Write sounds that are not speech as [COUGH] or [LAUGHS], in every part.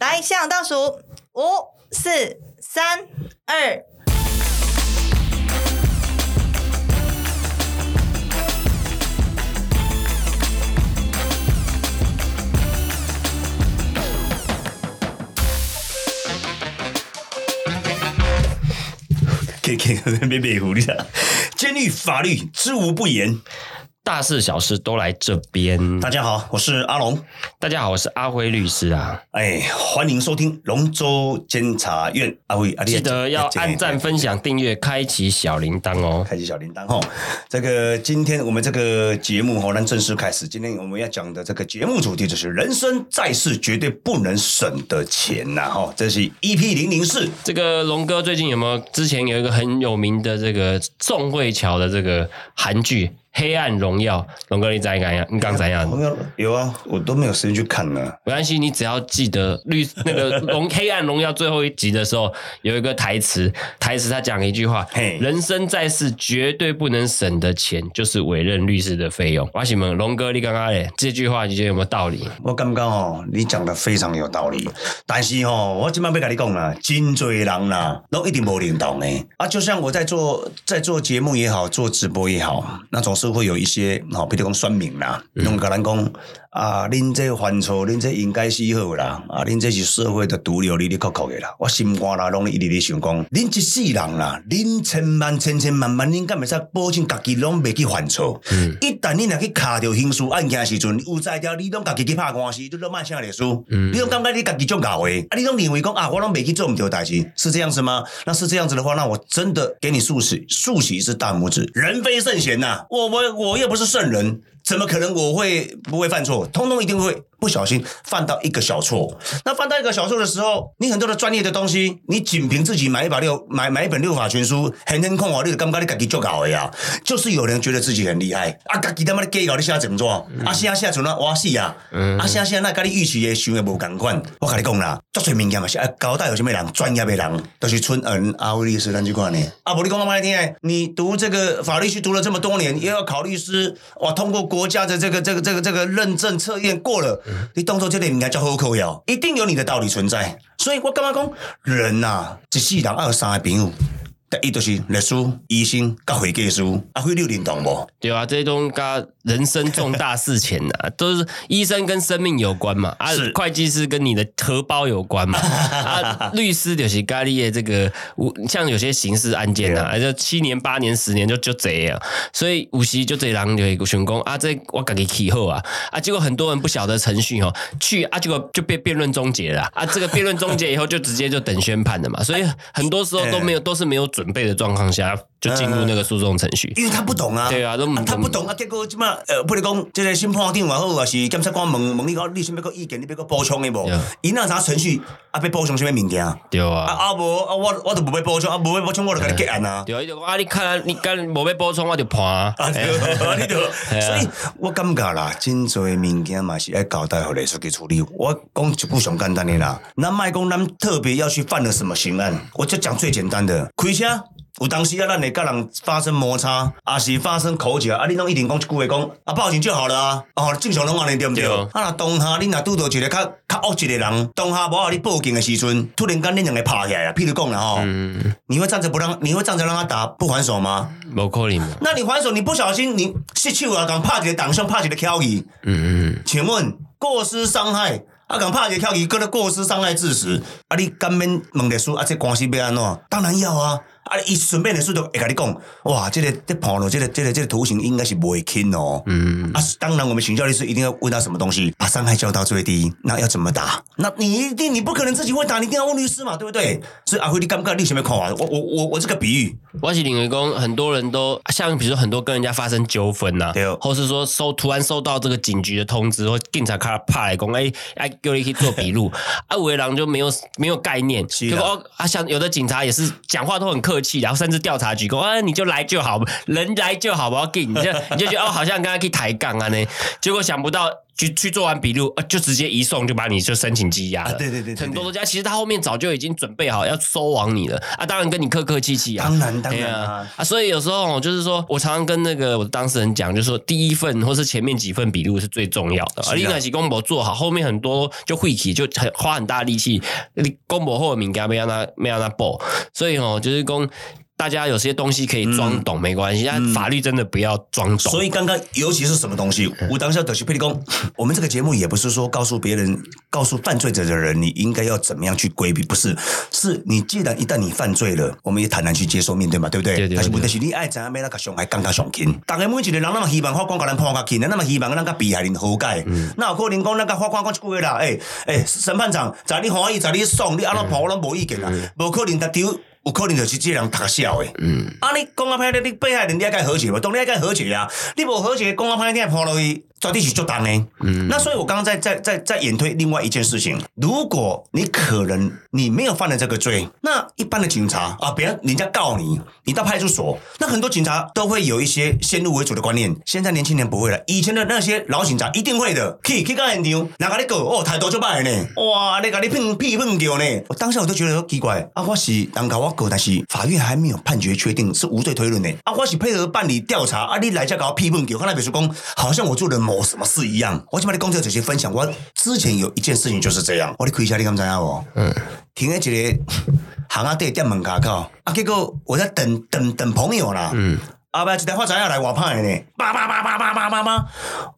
来，向倒数，五、四、三、二。给给别别胡你讲，监狱法律知无不言。大事小事都来这边。大家好，我是阿龙。大家好，我是阿辉律师啊。哎，欢迎收听龙州监察院。阿辉，阿记得要按赞、分享、订阅、开启小铃铛哦。开启小铃铛哦。这个今天我们这个节目哦，能正式开始。今天我们要讲的这个节目主题就是人生在世绝对不能省的钱呐！哈，这是 EP 零零四。这个龙哥最近有没有？之前有一个很有名的这个宋慧乔的这个韩剧。黑暗荣耀，龙哥你怎样？你刚怎样？有啊，我都没有时间去看呢。没关系，你只要记得绿那个龙黑暗荣耀最后一集的时候有一个台词，台词他讲一句话：人生在世绝对不能省的钱就是委任律师的费用。瓦西们，龙哥你刚刚嘞这句话你觉得有没有道理？我刚刚哦，你讲的非常有道理。但是哦，我今晚要跟你讲啦，真多人啦，都一定不领导呢。啊，就像我在做在做节目也好，做直播也好，那总是。会有一些哦，比如讲酸民啦，用个人讲。啊！恁这犯错，恁这应该是好啦！啊！恁这是社会的毒瘤，哩哩靠靠的啦！我心肝啦，拢一直咧想讲，恁一世人啦，恁千万千千万万，恁敢会使保证家己拢袂去犯错？一旦恁若去卡着刑事案件时阵，有在条你拢家己去拍官司，你拢卖写历史，你拢感觉你家己足搞诶？啊！你拢认为讲啊，我拢袂去做毋对代志，是这样子吗？那是这样子的话，那我真的给你竖起竖起一只大拇指。人非圣贤呐，我我我又不是圣人。怎么可能我会不会犯错？通通一定会。不小心犯到一个小错，那犯到一个小错的时候，你很多的专业的东西，你仅凭自己买一把六买买一本六法全书，很天空哦，你刚刚你自己做搞的呀，就是有人觉得自己很厉害啊，自己他妈的 gay 搞你现在怎么做？啊，现在现在从那挖死啊，啊，现在现在那跟你预期的想的无同款。我跟你讲啦，做出物件嘛是啊，高大有什么人，专业的人都是村恩阿威律师那句话呢。啊，不，你讲我来听，你读这个法律系读了这么多年，又要考律师，哇，通过国家的这个这个这个这个认证测验过了。你动作这点应该叫好口要，一定有你的道理存在。所以我干嘛讲人呐，一世人爱有三的朋友。第一就是律师、医生、甲会计师，啊，会六认同无？对啊，这种甲人生重大事情呐，[LAUGHS] 都是医生跟生命有关嘛，啊，会计师跟你的荷包有关嘛，[LAUGHS] 啊，律师就是咖喱的这个，像有些刑事案件呐，就七年、八年、十年就就这样，所以有时就这人就会选工啊，这我自己起后啊，啊，结果很多人不晓得程序哦，去啊，结果就被辩论终结了。啊，这个辩论终结以后就直接就等宣判了嘛，所以很多时候都没有，[LAUGHS] 都是没有。准备的状况下就进入那个诉讼程序，因为他不懂啊，对啊，他不懂啊，结果怎么呃，不如讲这个审判长也好，还是检察官问问你讲，你想要个意见，你要个补充的无？伊那啥程序啊？要补充什么物件？对啊，啊无啊，我我都无要补充啊，无要补充我就给你结案啊。对啊，就啊，你看你干无要补充我就判 [LAUGHS] 啊。[LAUGHS] 你就 [LAUGHS] 所以我感觉啦，真侪物件嘛是爱交代互律师去处理。我讲一句上简单的啦，咱卖讲咱特别要去犯了什么刑案，我就讲最简单的，开车。有当时啊，咱会甲人发生摩擦，也是发生口角，啊，你拢一定讲一句话讲，啊，报警就好了啊，哦，正常拢安尼对毋对？啊，那当下你若拄到一个较较恶一个人，当下无啊你报警的时阵，突然间恁两个拍起来啊，譬如讲了吼，你会站着不让，你会站着让他打不还手吗？无可能。那你还手，你不小心你失手啊，讲拍一个挡胸，拍一个挑椅，嗯嗯，请问过失伤害？啊，讲拍一个跳椅，搁咧过失伤害致死，啊，你敢免问律师啊？这关系要安怎？当然要啊。啊！伊顺便的速度会跟你讲，哇！这个这判了，这个这个这个图形应该是不会轻哦。嗯。啊，当然我们请教律师一定要问他什么东西，把伤害降到最低。那要怎么打？那你一定你不可能自己会打，你一定要问律师嘛，对不对？所以阿辉，你敢不敢？你什么看法？我我我我这个比喻，我是领员工，很多人都像比如说很多跟人家发生纠纷呐，对，或是说收突然收到这个警局的通知，或警察卡怕来讲，哎哎，叫你去做笔录，[LAUGHS] 啊，伟郎就没有没有概念，结果啊，像有的警察也是讲话都很客气，然后甚至调查局说啊，你就来就好，人来就好，我要给你，就你就觉得哦，好像跟他可以抬杠啊呢，结果想不到。去去做完笔录，呃，就直接移送，就把你就申请羁押了。啊对对对对对。很多国家其实他后面早就已经准备好要收网你了。啊，当然跟你客客气气啊，当然当然啊。啊，所以有时候就是说我常常跟那个我的当事人讲，就是说第一份或是前面几份笔录是最重要的，啊。而你那是公博做好，后面很多就会起就很花很大力气，你公博后面给他没让他没让他报，所以哦，就是公。大家有些东西可以装懂、没关系，但法律真的不要装懂。所以刚刚尤其是什么东西，[LAUGHS] 我当下的去佩利公，我们这个节目也不是说告诉别人、告诉犯罪者的人你应该要怎么样去规避，不是，是你既然一旦你犯罪了，我们也坦然去接受面对嘛，对不对？对对对但是问题是你爱怎样没那个伤害更加上轻，大家每一个人那么希望法官甲咱判较轻，那么希望咱甲被害人和解，那有可能讲那个法官讲一句话啦，诶、诶、审判长，在你欢喜，在你爽，你安怎判我拢无意见啦，无可能达丢。有可能就是这人读笑的，嗯，啊，你讲啊歹听，你被害人你爱该和解无？当然爱该和解啊！你无和解，讲啊歹听，判落去，绝对是足重的。嗯，那所以我刚刚在在在在演推另外一件事情，如果你可能你没有犯了这个罪，那一般的警察啊，别人人家告你，你到派出所，那很多警察都会有一些先入为主的观念，现在年轻人不会了，以前的那些老警察一定会的，去去到现场，人家你告哦，态度就歹呢，哇，你甲你骗屁骗掉呢，我当下我都觉得说奇怪啊，我是人甲我告，但是法院还没有判决确定是无罪推论呢，啊，我是配合办理调查，啊，你来这搞我屁骗掉，看来比如说讲，好像我做了某什么事一样，我就把你讲这这些分享，我之前有一件事情就是这样，我你开一下你敢知影无？嗯，停在一个行啊店店门口口，啊，结果我在等等等朋友啦，嗯。啊！不，一台发财要来我派呢，叭叭叭叭叭叭叭叭！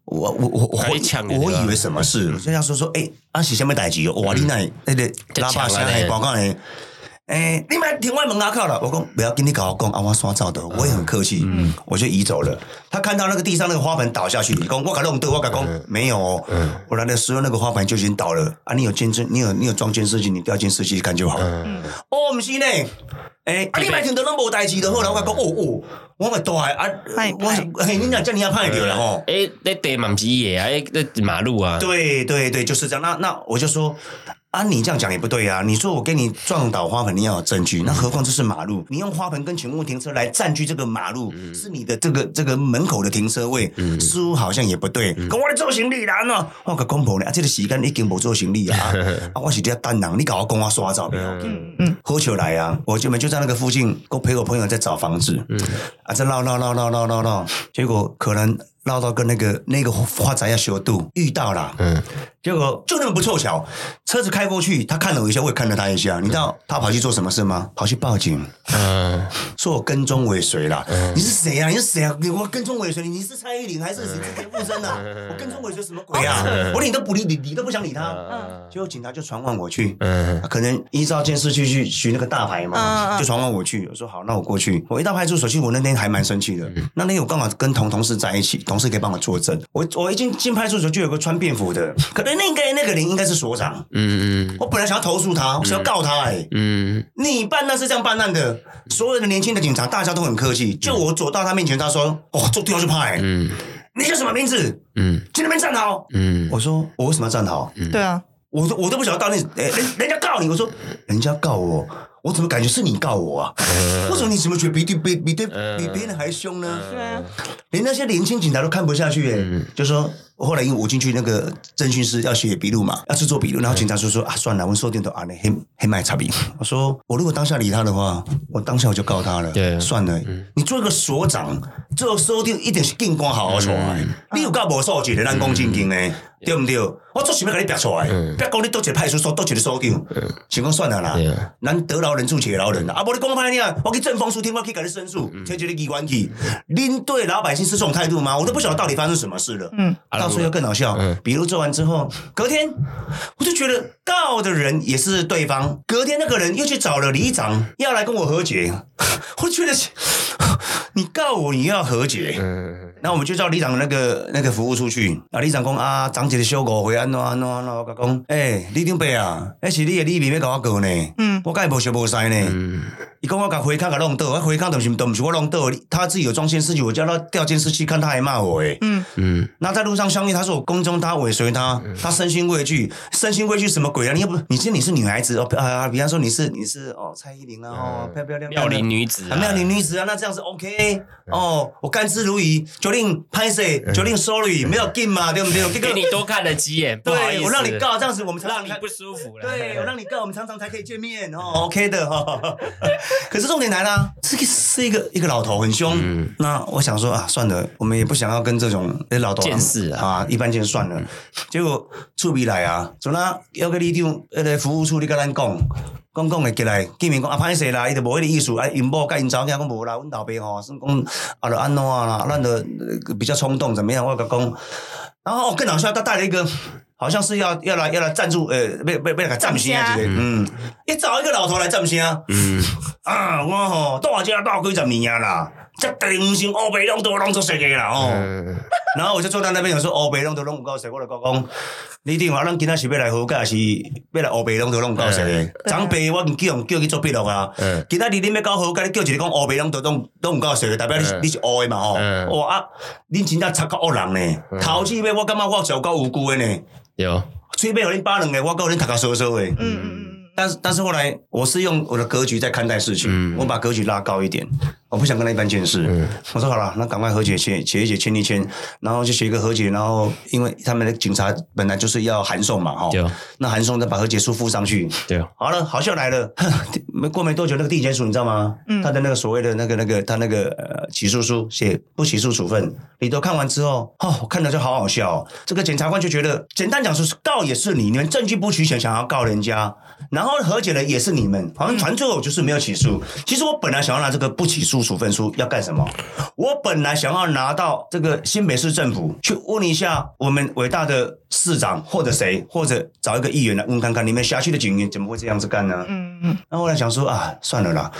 我我我我还抢我以为什么事，我就想说说，诶，啊是什么代志？哇，你那那个喇叭声诶，广告诶。诶、你们停外门阿靠了。我讲不要跟你搞，讲阿，我刷照的，我也很客气，嗯，我就移走了。他看到那个地上那个花盆倒下去，你讲我敢弄对，我敢讲没有哦。我来的时候那个花盆就已经倒了啊！你有监视，你有你有装监视器，你调监视器看就好。哦，不是呢。诶、啊，你买停的那无代志就好了。我讲哦哦，我咪大啊，歹我嘿，你讲叫你要派掉了吼。哎，那得满是野啊，哎，那马路啊，对对对，就是这样。那那我就说。啊，你这样讲也不对啊！你说我给你撞倒花盆，你要有证据，那何况这是马路？你用花盆跟请勿停车来占据这个马路，是你的这个这个门口的停车位，似乎好像也不对。跟我来做行李啦呢，我个公婆呢，啊，这个时间已经无做行李啊，[LAUGHS] 啊，我是在等人，你搞我公我刷照片，嗯嗯，喝酒来啊！我就就在那个附近，我陪我朋友在找房子，啊，还在闹闹闹闹闹闹闹结果可能绕到跟那个那个花仔要修度遇到了，嗯，结果就那么不凑巧，车子开过去，他看了我一下，我也看了他一下。你知道他跑去做什么事吗？跑去报警，嗯，说我跟踪尾随啦。你是谁呀？你是谁啊？你我跟踪尾随你？你是蔡依林还是谁？田馥甄啊？我跟踪尾随什么鬼啊？我理都不理你，你都不想理他。嗯结果警察就传唤我去，嗯，可能依照监视器去取那个大牌嘛，就传唤我去。我说好，那我过去。我一到派出所去，我那天还蛮生气的。那天我刚好跟同同事在一起，同事可以帮我作证。我我一进进派出所就有个穿便服的，[LAUGHS] 可能那个那个人应该是所长。嗯嗯我本来想要投诉他，我想要告他、哎、嗯，你办案是这样办案的，所有的年轻的警察大家都很客气，就我走到他面前，他说：“哦，做丢就怕哎、嗯。你叫什么名字？嗯。去那边站好。嗯。我说：“我为什么要站好？嗯。对啊，我都我都不晓得到那哎、人人家告你，我说人家告我，我怎么感觉是你告我啊？为什么你怎么觉得比对比比对比别人还凶呢？对啊，连那些年轻警察都看不下去、哎、就说后来因为我进去那个侦讯室要写笔录嘛，要制作笔录，然后警察就说啊，算了，我说定都啊，那黑黑麦差评。我说我如果当下理他的话，我当下我就告他了。对算了，你做一个所长，做收定一定是警官好好出来，你有够无素质的，咱讲正经的。对不对？我做想要给你逼出来，不要讲你多一个派出所，多一个所长，想讲算了啦对啊，咱得饶人处且饶人啦。啊，无你讲歹听，我去正风书厅，我去给你申诉，请一个机关去。您对老百姓是这种态度吗？我都不晓得到底发生什么事了。嗯，到时候又更好笑。比如做完之后，隔天我就觉得告的人也是对方，隔天那个人又去找了里长要来跟我和解，[LAUGHS] 我觉得你告我，你又要和解。嗯那我们就叫里长那个那个服务出去，啊，里长讲啊，长姐的小狗会安怎安怎安怎，我甲讲，诶、李长伯啊，迄是你的李面要甲我告呢，嗯，我甲伊无熟无识呢，嗯。伊讲我甲回康甲弄倒，我回康都是都不是我弄倒，他自己有装监视器，我叫他调监视器看，他还骂我诶。嗯。嗯，那在路上相遇，他说我跟踪他尾随他，他身心畏惧，身心畏惧什么鬼啊？你又不，你是你是女孩子哦啊，比方说你是你是哦蔡依林啊哦漂漂亮亮妙的龄女子啊，啊，妙龄女子啊，那这样是 OK 哦，我甘之如饴，决定拍谁，决定 sorry，没有劲嘛，对不对？这给你多看了几眼，对我让你告，这样子我们才让你不舒服了。对，我让你告，我们常常才可以见面哦，OK 的哈。[LAUGHS] 可是重点来了，这个是一个一个老头很凶，那我想说啊，算了，我们也不想要跟这种哎老头见识啊啊，一般见算了。结果出鼻来啊，从那要个你长那个服务处，你跟咱讲。讲讲会过来，见面讲啊，歹势啦，伊就无迄个意思。啊，因某甲因查某囝讲无啦，阮老爸吼，算讲啊，就安怎啦，咱就呃比较冲动，怎么样？我甲讲，然后哦更搞笑，他带了一个。好像是要要来要来赞助，呃，被被被来占星啊，一个，嗯，一找一个老头来占星，嗯，[LAUGHS] 啊，我吼大家大几十年啊啦，这定是欧北拢都拢做设计啦哦。嗯然后我就坐在那边，有说欧北拢都拢有够势，我就讲讲，你定话咱今仔是要来好，还是要来欧北拢都拢有够势的？长辈我已经叫人叫去做笔录啊嗯。今仔日恁要搞好，你叫一个讲欧北拢都拢拢有够势的，代表你你是乌的嘛吼。嗯哇啊，恁真正插到恶人呢。头一尾我感觉我是有够无辜的呢。有，最尾互恁巴两个，我够恁读甲说说的。嗯嗯嗯但是但是后来，我是用我的格局在看待事情，嗯。我把格局拉高一点，我不想跟他一般见识。嗯。我说好了，那赶快和解签写一写签一签，然后就写一个和解，然后因为他们的警察本来就是要函送嘛，哈。对，那函送再把和解书附上去。对，好了，好笑来了，没 [LAUGHS] 过没多久，那个地检署你知道吗？嗯。他的那个所谓的那个那个他那个呃起诉书写不起诉处分，你都看完之后，哦，我看着就好好笑、哦。这个检察官就觉得，简单讲说是告也是你，你们证据不齐全，想要告人家，然后和解的也是你们，好像反正最后就是没有起诉。其实我本来想要拿这个不起诉处分书要干什么？我本来想要拿到这个新北市政府去问一下我们伟大的市长或者谁，或者找一个议员来问看看，你们辖区的警员怎么会这样子干呢？嗯嗯那后来想说啊，算了啦，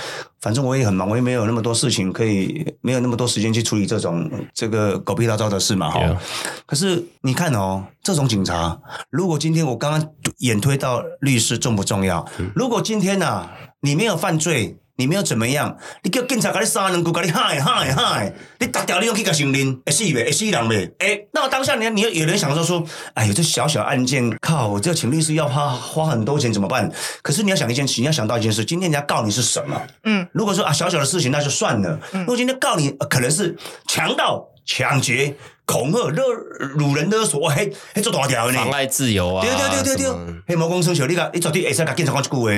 反正我也很忙，我也没有那么多事情可以，没有那么多时间去处理这种呃这个狗屁大招的事嘛，哈。可是你看哦，这种警察，如果今天我刚刚演推到律师重不重要？如果今天呢、啊，你没有犯罪。你没有怎么样，你叫警察给你杀人，给你害害害，你打掉你用去甲承认，会死袂？会死人袂？诶、那么当下你你有人想说说，哎呦，这小小案件，靠，我这请律师要花花很多钱怎么办？可是你要想一件事，你要想到一件事，今天人家告你是什么？嗯，如果说啊小小的事情那就算了，如果今天告你、呃可能是强盗、抢劫、恐吓、勒掳人勒索，哇，嘿，嘿做大条的呢。妨碍自由啊，对对对对对，黑魔公生球，你讲你绝对会使甲警察讲一句话，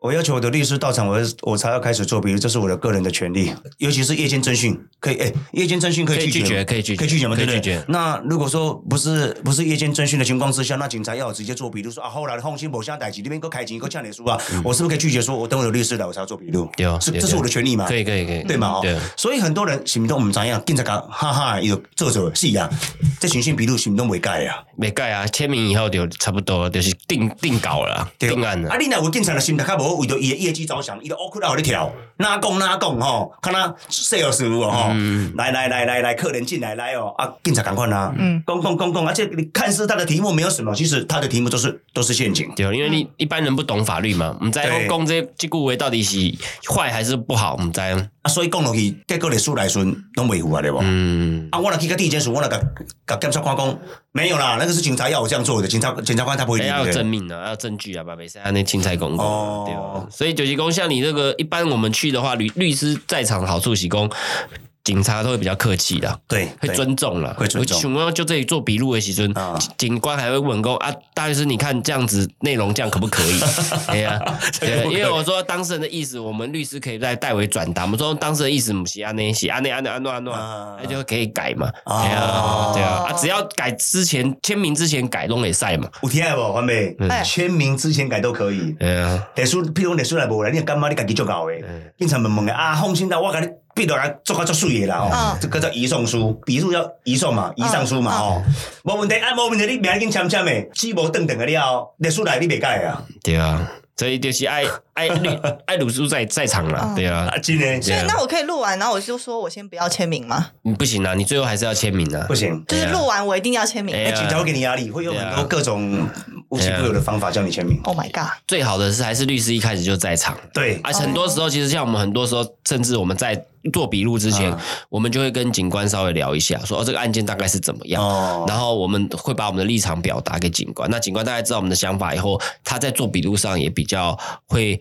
我要求我的律师到场，我我才要开始做笔录，这是我的个人的权利，尤其是夜间侦讯，可以哎，夜间侦讯可以拒绝，可以拒绝可以拒绝吗？对不对可以拒绝？那如果说不是不是夜间侦讯的情况之下，那警察要我直接做笔录，说啊，后来的放心某项代志，那边给我开钱，给我呛脸书啊，我是不是可以拒绝说，我等我有律师来，我才要做笔录？对啊是这是我的权利嘛？可以可以可以，对嘛？哦对，，所以很多人心中唔知影，警察讲哈哈，有做做是啊，这刑讯笔录心中未改啊。没改啊，签名以后就差不多就是定定稿了啦，定案了啊，。你若有警察的心态较无，为着伊的业绩着想，伊就乌窟啦，互你跳，哪讲哪讲吼，看他 sales 有无吼，来来来来来，客人进来来哦，啊，警察赶快啦，嗯讲讲讲讲，而且你看似他的题目没有什么，其实他的题目都是都是陷阱。对，因为你一般人不懂法律嘛，唔知对讲讲这这句话到底是坏还是不好，唔知。啊，所以讲落去，结果律师来顺拢维护啊，对不？嗯，啊，我若去个地检署，我那个搞检察官讲，没有啦，那个是警察要我这样做的，警察检察官他不会理要有证。明啊，要证据啊，把没事啊，那青菜公公哦对哦。所以九级公，像你这个，一般我们去的话，律律师在场的好处是讲，警察都会比较客气的。对，会尊重了，会尊重想要就这里做笔录的时阵啊，警官还会问说啊，大律师，你看这样子内容这样可不可以？[LAUGHS] 对呀，对，因为我说当事人的意思，我们律师可以再代为转达。我们说当事人的意思不是安内写安内安内安诺安诺，啊那就可以改嘛。哦对啊，对啊，啊，只要改之前签名之前改都可以晒嘛。有听无，环妹哎，签名之前改都可以。对啊，律师，譬如讲律师来无来，你干嘛你家己做搞的？警察问问的啊，放心啦，我甲你笔落来做甲足水的啦哦。嗯，这个叫移送书，笔录要移送嘛，移上书嘛哦，无问题啊，无问题，你名已经签签的，纸无等等的了，历史来你袂改啊，对啊，所以就是爱艾律艾鲁叔在在场了，对啊啊，，今年所以那我可以录完，然后我就说我先不要签名吗？你不行啊，你最后还是要签名啊不。行，就是录完我一定要签名。哎警察会给你压力，会用很多各种无奇不有的方法叫你签名。Oh my god！最好的是还是律师一开始就在场，对，而且很多时候其实像我们很多时候，甚至我们在做笔录之前啊，我们就会跟警官稍微聊一下，说哦这个案件大概是怎么样。哦，然后我们会把我们的立场表达给警官，那警官大概知道我们的想法以后，他在做笔录上也比较会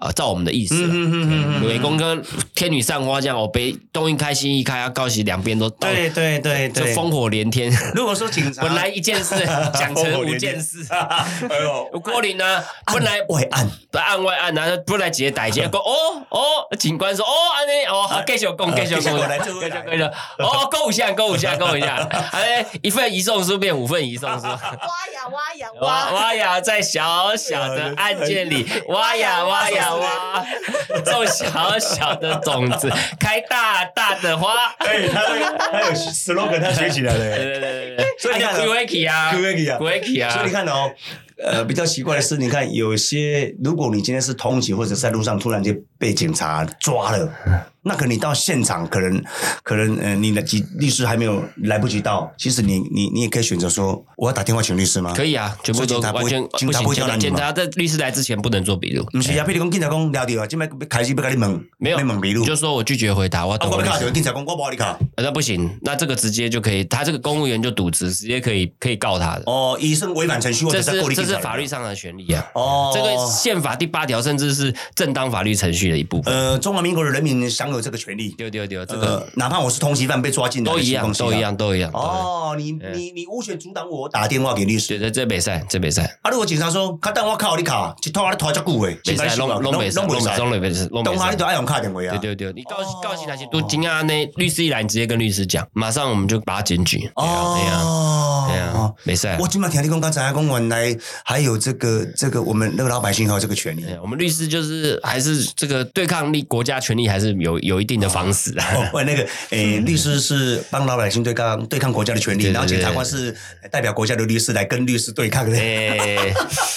呃照我们的意思啦。嗯嗯嗯嗯美工跟天女散花这样，我北东一开西一开，要告喜两边都到，对对对对，就烽火连天。如果说警察本来一件事讲成五件事，[LAUGHS] 哎呦，郭林呢，本来外案，在案外案，然后本来直接逮，[LAUGHS] 结果哦哦，警官说哦，安尼哦，好继续讲，继续讲，继续继继续哦，勾一下，勾一下，勾一下，[LAUGHS] 哎，一份移送书变五份移送书。挖呀挖呀挖。挖！挖呀，在小小的案件里挖呀挖呀挖，种小小的种子，开大大的花。哎，他他有 slogan，他学起来了。对对对对对，所以你看哦 q u i c 啊 Quickie 啊 q u i c 啊，所以你看哦，呃，比较奇怪的是，你看有些，如果你今天是通勤或者在路上突然间被警察抓了，那可能你到现场，可能可能呃，你的律律师还没有来不及到，其实你你你也可以选择说，我要打电话请律师吗？可以啊，全部都警察不会完全警察不会不行。刁难你检查在律师来之前不能做笔录，不是啊，譬如讲警察讲聊掉啊，今麦开始要跟你问，没有要问笔录，就说我拒绝回答，我要啊，等我律师我要卡掉，警察讲我不好你卡。呃那不行，那这个直接就可以，他这个公务员就渎职，直接可以可以告他的。哦，医生违反程序这是这是法律上的权利啊。哦，这个宪法第八条甚至是正当法律程序的一部分。呃，中华民国的人民享有这个权利。丢丢丢，这呃个，哪怕我是通缉犯被抓进来都一样，都一。样，都一样。哦，哦，你你你无权阻挡我打电话给律师对对，这没赛，这没赛，啊！如果警察说，他等我靠你卡，一拖我拖遮久诶，没赛，弄弄没赛，弄没赛，弄没赛，弄没赛懂啊？你。都爱用卡电话啊？对对对，你告哦告起那些都惊讶呢，律师一来，你直接跟律师讲，马上我们就把他检举。对啊，对啊，哦，对啊，没赛。我今晚听你讲，刚才讲原来还有这个这个我们那个老百姓还有这个权利。我们律师就是还是这个对抗力国家权力还是有有一定的防死啊。哦，喂，那个 [LAUGHS] 诶，律师是帮老百姓对抗对抗国家的权利，然后检察官是代表国家的律师来跟律师对抗的。哎，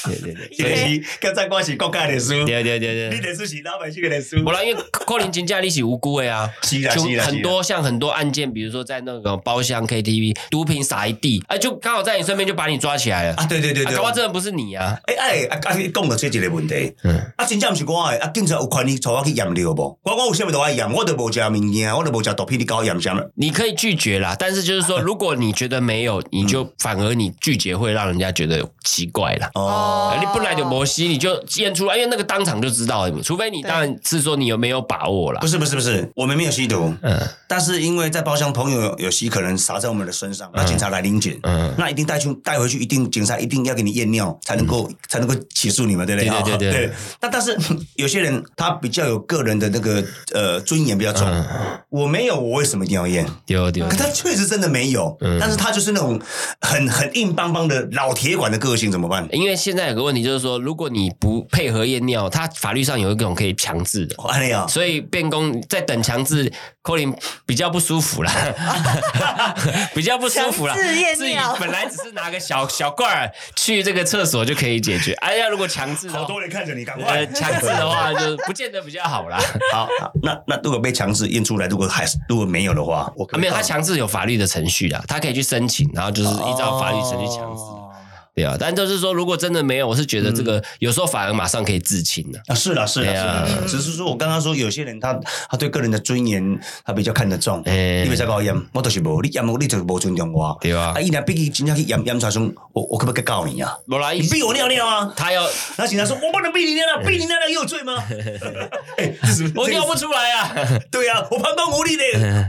对对对，因为检察官是国家的律师，对对对对。你的书是老百姓的律师。不然，因为扣零金价利息无辜的啊，是啦就是啦很多像很多案件，比如说在那个包厢 KTV 毒品撒一地，哎，就刚好在你身边就把你抓起来了，啊，对对对搞不好真的不是你啊，哎哎，啊啊！你讲到这一个问题，嗯啊，真正不是我诶，啊，警察有权利带我去验尿不？我我有啥物都爱验，我都无食物件，我都无食毒品，你搞我验啥物？你可以拒绝啦，但是就是说，如果你觉得没有，你就反而你拒绝会让人家觉得奇怪啦。哦，你不来就摩西，你就验出来，因为那个当场就知道了，除非你当然是说你有没有把握啦不。是不是不是，我们没有吸毒，嗯但是因为在包厢朋友有有吸，可能撒在我们的身上，那警察来临检，嗯，那一定带去带回去，一定警察一定要给你验尿，才能够才能够起诉你们，对不对？对对对对 [LAUGHS] 对。但但是有些人他比较有个人的那个呃尊严比较重，嗯。我没有，我为什么一定要验？丢丢可他确实真的没有，嗯。但是他就是那种很很硬邦邦的老铁管的个性，怎么办？因为现在有个问题就是说，如果你不配合验尿，他法律上有一种可以强制的，所以变工在等强制扣零比较不舒服啦，[LAUGHS] 比较不舒服啦。强制验自己本来只是拿个小小罐儿去这个厕所就可以解决，哎呀，如果强制的话，人看着你，赶呃，强制的话就不见得比较好啦。好，好那那如果被强制验出来，如果还是如果没有的话，我啊，没有，他强制有法律的程序的，他可以去申请，然后就是依照法律程序强制，哦对啊。但就是说，如果真的没有，我是觉得这个有时候反而马上可以自清了。啊，是啦，是啦，啊是啦，只是说我刚刚说有些人他他对个人的尊严他比较看得重，哎你别再搞验，我都是无，你验我你就是无尊重我，对啊啊，伊若逼真正去验验出来说，我我可不可以告你啊？不然你逼我尿尿啊？他要那警察说，我不能逼你尿尿，逼你尿尿也有罪吗？[LAUGHS] [LAUGHS] 我尿不出来啊，[LAUGHS] 对啊，我膀胱无力的，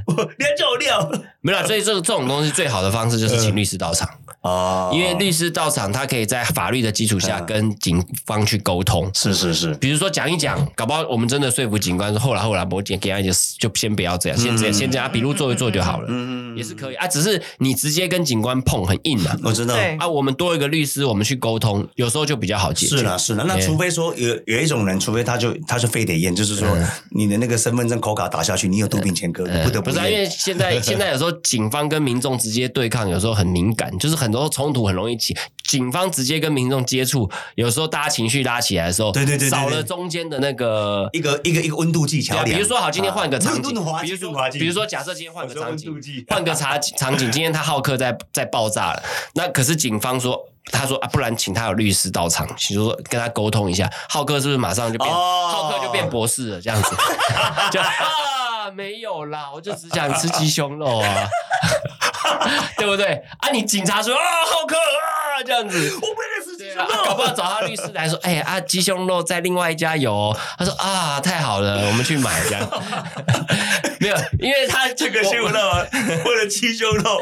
我你还叫我尿没有啦，所以这个这种东西最好的方式就是请律师到场，啊因为律师到场，他可以在法律的基础下跟警方去沟通。是是是，比如说讲一讲，搞不好我们真的说服警官说，后来后来我给给他就就先不要这样，先这样先这样，笔录做一做就好了，嗯嗯也是可以啊。只是你直接跟警官碰很硬啊，我知道。啊，我们多一个律师，我们去沟通，有时候就比较好解决。是啦，是啦，那哎除非说有有一种人，除非他就他就非得验，就是说你的那个身份证口卡打下去，你有毒品前科，你不得不是、啊，因。为现在现在有时候警方跟民众直接对抗，有时候很敏感，就是很多冲突很容易起，警方直接跟民众接触，有时候大家情绪拉起来的时候，对对对对少了中间的那个一个一个一个温度计桥对啊，梁。比如说好，今天换个场景比如说比如说假设今天换个场景换个场场景，今天他浩克在在爆炸了，那可是警方说。他说啊，不然请他有律师到场，比如说跟他沟通一下，浩克是不是马上就变，哦浩克就变博士了，这样子，[LAUGHS] 就啊没有啦，我就只想吃鸡胸肉啊，[LAUGHS] 对不对？啊，你警察说啊，浩克啊，这样子，我不认识对 [LAUGHS] 搞不好找他律师来说，哎啊，鸡胸肉在另外一家有哦。他说啊，太好了，我们去买这样。[LAUGHS] 没有，因为他这个新闻到吗？[LAUGHS] 为了鸡胸肉，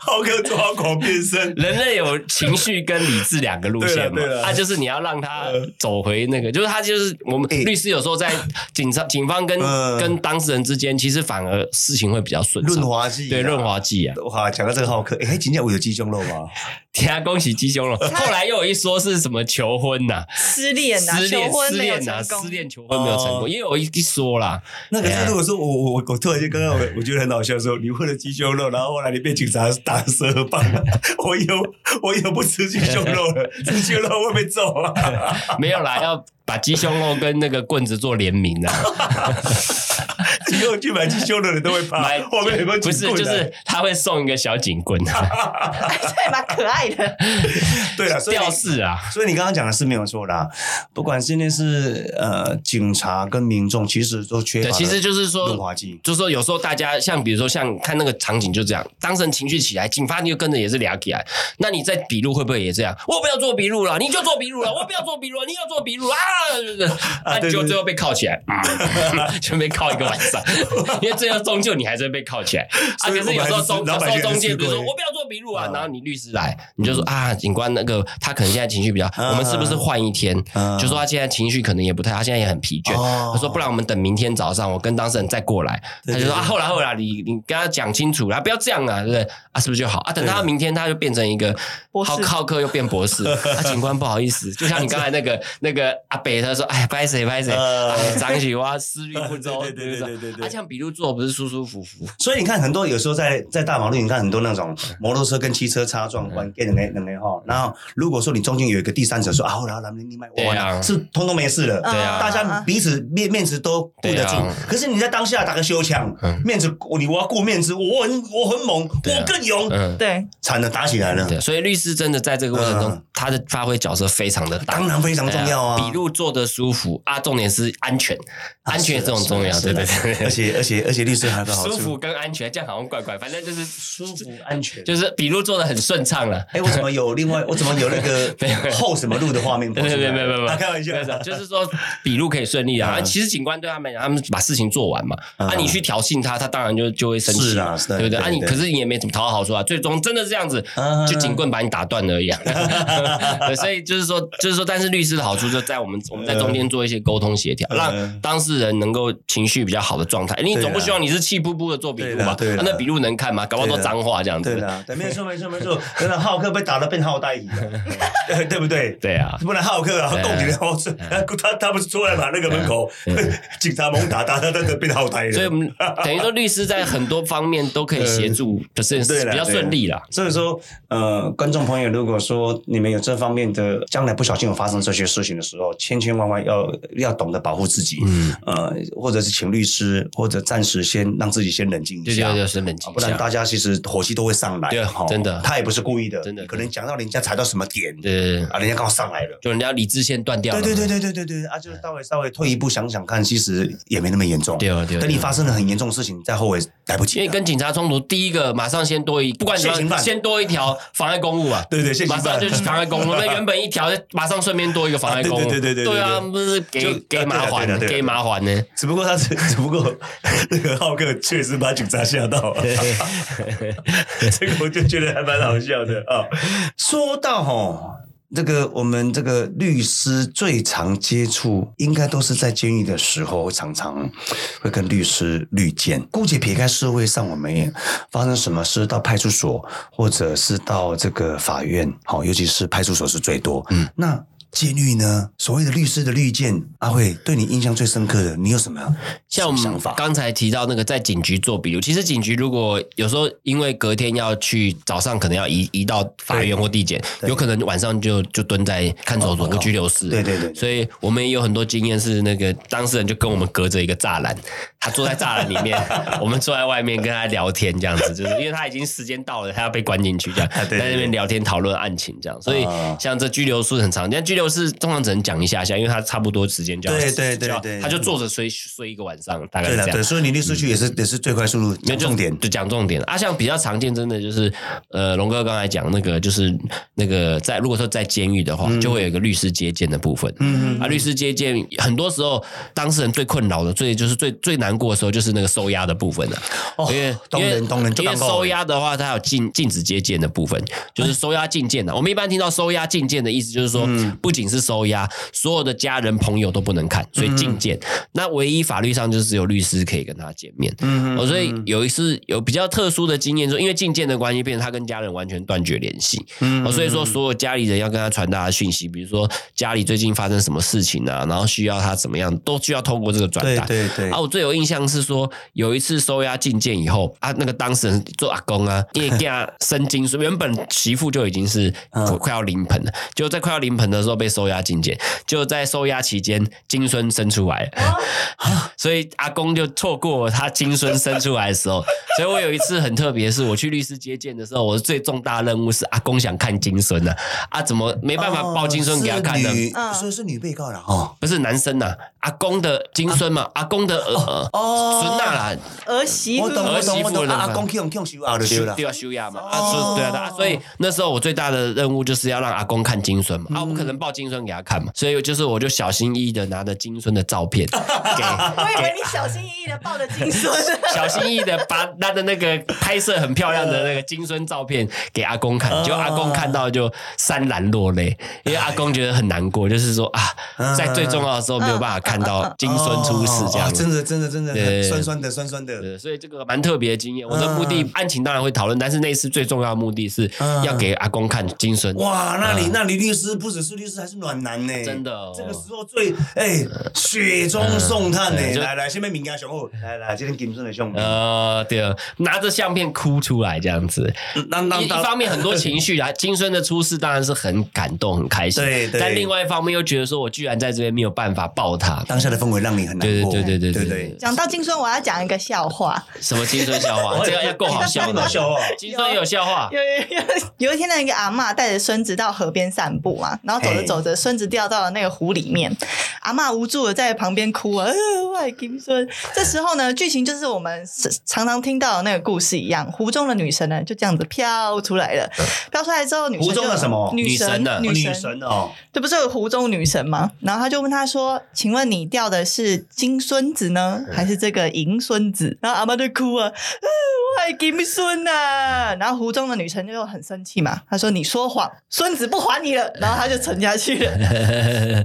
浩克抓狂变身。人类有情绪跟理智两个路线嘛对了对，了啊，就是你要让他走回那个，就是他就是我们哎律师有时候在警察、警方跟嗯跟当事人之间，其实反而事情会比较顺畅润滑剂啊对润滑剂啊，哇，讲到这个浩克，哎，今天我有鸡胸肉吗？[LAUGHS] 天啊，恭喜鸡胸肉！后来又有一说是什么求婚呐，失恋呐，失恋求婚没有失恋呐，成功失恋求婚没有成哦因为有一一说啦。那可是如果说我我我我突然间刚刚我我觉得很好笑，说你为了鸡胸肉，然后后来你被警察打十二棒，我以后我以后不吃鸡胸肉了，吃鸡胸肉会被揍啊！[LAUGHS] 没有啦，要把鸡胸肉跟那个棍子做联名啊，[LAUGHS] 以后去买鸡胸肉的人都会怕，买后面有没有不是就是他会送一个小警棍，对，蛮可爱的。对了，吊饰啊，所以你刚刚讲的是没有错的啊，不管今天是呃警察跟民众，其实都缺对，乏其实就是说润滑剂。就是说有时候大家像比如说像看那个场景就这样，当事人情绪起来，警方就跟着也是俩起来。那你在笔录会不会也这样？我不要做笔录了，你就做笔录了；我不要做笔录了，你要做笔录啊！啊，对对对就最后被铐起来，嗯 [LAUGHS] [LAUGHS] 就被铐一个晚上，[LAUGHS] 因为最后终究你还是会被铐起来。啊，可是有时候中有时候中介比如说我不要做笔录啊，嗯然后你律师来，你就说啊，警官那个他可能现在情绪比较，嗯我们是不是换一天？嗯就说他现在情绪可能也不太，他现在也很疲倦。哦他说不然我们等明天早上我跟当事人再过来。他就说啊，后来后来你你跟他讲清楚啦，不要这样啊，对不对？啊，是不是就好？啊？等他明天他就变成一个博士。浩浩克又变博士，啊，警官不好意思，[LAUGHS] 就像你刚才那个那个阿北，他说哎，拍谁拍谁，呃。哎，张喜蛙思虑不周，[LAUGHS] 对对对对对对啊，这样笔录做不是舒舒服服？所以你看，很多有时候在在大马路，你看很多那种摩托车跟汽车擦撞关键的那那那哈，然后如果说你中间有一个第三者说啊，后来咱们你买对啊。是通通没事了，对啊。大家彼此面面子都顾得住。可是你在当下打个修枪嗯，面子你我要顾面子，我很我很猛，我更勇，嗯，对，惨的打起来了。对，所以律师真的在这个过程中嗯，他的发挥角色非常的大，[LAUGHS] 当然非常重要啊笔录做的舒服啊，重点是安全，安全也是很重要，对对对对。而且而且而且律师还有舒服，跟安全，这样好像怪怪，反正就是舒服安全。就是笔录做的很顺畅了。哎，我怎么有 [LAUGHS] 另外我怎么有那个后什么路的画面跑没？有没有没有没有，啊开玩笑就是说笔录可以顺利啊。嗯其实警官对他们讲，他们把事情做完嘛，嗯啊，你去挑衅他，他当然就就会生气，对不对？啊，你可是你也没怎么讨好说啊，最终真的是这样子嗯，就警棍把你打断了而已啊。[LAUGHS] [LAUGHS] 对所以就是说，就是说，但是律师的好处就在我们我们在中间做一些沟通协调，嗯让当事人能够情绪比较好的状态。你总不希望你是气噗噗的做笔录吧？对啦对啦啊那笔录能看吗？搞不好都脏话这样子。对的，对，没错，没错，没错。真的，浩克被打的变浩呆一样，对 [LAUGHS] 对不对？对啊，不然浩克啊，对啊共几年后，他他不是出来嘛？那个门口警察猛打，打他他变浩呆了。所以我们 [LAUGHS] 等于说律师在很多方面都可以协助，就是对比较顺利啦。所以说，呃，观众朋友，如果说你们有这方面的，将来不小心有发生这些事情的时候，千千万万要要懂得保护自己，嗯，呃，或者是请律师，或者暂时先让自己先冷静一下。对对对，是冷静一下。不然大家其实火气都会上来，对齁真的他也不是故意的，真的可能讲到人家踩到什么点，对啊，人家刚好上来了。就人家理智线断掉了。对对对对对对对啊，就是稍微稍微退一步想想看，其实也没那么严重。对哦对哦等你发生了很严重的事情，再后悔来不及。因为跟警察冲突，第一个马上先多一，不管怎么样，现行犯先多一条妨碍公务啊。对对，马上就是妨碍公务，那原本一条，马上顺便多一个妨碍公务，啊对对对对对对对啊，不是给就给麻烦对了对了对，了给麻烦呢。只不过他是，只不过那个浩克确实把警察吓到了，这个我就觉得还蛮好笑的啊。说到哈。这个我们这个律师最常接触，应该都是在监狱的时候，常常会跟律师律见。姑且撇开社会上我们也发生什么事，到派出所或者是到这个法院，好，尤其是派出所是最多。嗯，那监狱呢？所谓的律师的律见，阿慧对你印象最深刻的，你有什么像我们？刚才提到那个在警局做笔录，其实警局如果有时候因为隔天要去，早上可能要移移到法院或地检，有可能晚上就就蹲在看守所哦跟拘留室。对对对所以我们也有很多经验是那个当事人就跟我们隔着一个栅栏，他坐在栅栏里面，[LAUGHS] 我们坐在外面跟他聊天，这样子，就是因为他已经时间到了，他要被关进去，这样 [LAUGHS] 对对在那边聊天讨论案情，这样。所以哦像这拘留室很长，但拘留室通常只能讲一下下，因为他差不多时间就要对对对他就坐着睡睡一个晚上，大概是这样对对，。所以你律师去也是也是最快速度，没重点。就讲重点啊，像比较常见，真的就是呃，龙哥刚才讲那个，就是那个在如果说在监狱的话，就会有一个律师接见的部分。嗯嗯啊，律师接见很多时候当事人最困扰的、最就是最最难过的时候，就是那个收押的部分了、哦因为因为因为收押的话，它有禁禁止接见的部分，就是收押禁见的。我们一般听到收押禁见的意思，就是说不仅是收押，所有的家人朋友都不能看，所以禁见。那唯一法律上就是只有律师可以跟他见面。嗯哦，所以有一次有比较特殊的经验，说因为禁见的关系，变成他跟家人完全断绝联系。嗯哦，所以说所有家里人要跟他传达的讯息，比如说家里最近发生什么事情啊，然后需要他怎么样，都需要透过这个转达。对对对啊，我最有印象是说有一次收押禁见以后啊，那个当事人做阿公啊，[LAUGHS] 因为给他生金所以原本媳妇就已经是嗯快要临盆了，就在快要临盆的时候被收押禁见，就在收押期间金孙生出来了。[LAUGHS] 所以阿公就错过他金孙生出来的时候。[LAUGHS] 所以我有一次很特别，是我去律师接见的时候，我的最重大任务是阿公想看金孙呢、啊，怎么没办法抱金孙给他看呢？所以是女被告了哦。不是男生呐、阿公的金孙嘛，阿公的儿哦孙呐啦，儿媳妇。我懂儿媳妇阿公去用用修啊就对了。修对。啊修牙嘛。啊，所以对啊对啊，所以那时候我最大的任务就是要让阿公看金孙嘛，啊，我不可能抱金孙给他看嘛，所以就是我就小心翼翼的拿着金孙的照片 [LAUGHS] 给我以为你小心翼翼的抱着金孙，[LAUGHS] 小心翼翼的把他的那个拍摄很漂亮的那个金孙照片 [LAUGHS] 给阿公看，结果阿公看到就潸然落泪，因为阿公觉得很难过，就是说啊，在最重要的时候没有办法看到金孙出世这样真的真的真的对酸酸的酸酸的。对，所以这个蛮特别的经验。我的目的案情当然会讨论，但是那次最重要的目的是要给阿公看金孙。哇，那你那你律师不只是律师，还是暖男呢？真的哦。这个时候最哎雪中送炭呢。嗯！来来，下面名家雄厚，来来，今天金孙的兄弟，呃，对啊，拿着相片哭出来这样子，一一当当当方面很多情绪啊，金孙的出世当然是很感动、很开心，[LAUGHS] 对对。但另外一方面又觉得说我居然在这边没有办法抱他，当下的氛围让你很难过。对对对对对对。讲到金孙，我要讲一个笑话。什么金孙笑话？[LAUGHS] 这个要够好笑的。笑话。金孙有笑话。[LAUGHS] 有 [LAUGHS] 有有。有一天那，一个阿妈带着孙子到河边散步嘛，然后走着走着，孙子掉到了那个湖里面，阿妈无助的在旁边哭啊。外金孙。这时候呢，剧情就是我们常常听到的那个故事一样，湖中的女神呢就这样子飘出来了。飘出来之后，女湖中的什么女神的女神哦，这不是湖中女神吗？然后他就问他说：“请问？”你掉的是金孙子呢，还是这个银孙子？”然后阿妈就哭啊，呃我还金孙呐、然后湖中的女神就很生气嘛，她说：“你说谎，孙子不还你了。[LAUGHS] ”然后她就沉下去了。[LAUGHS]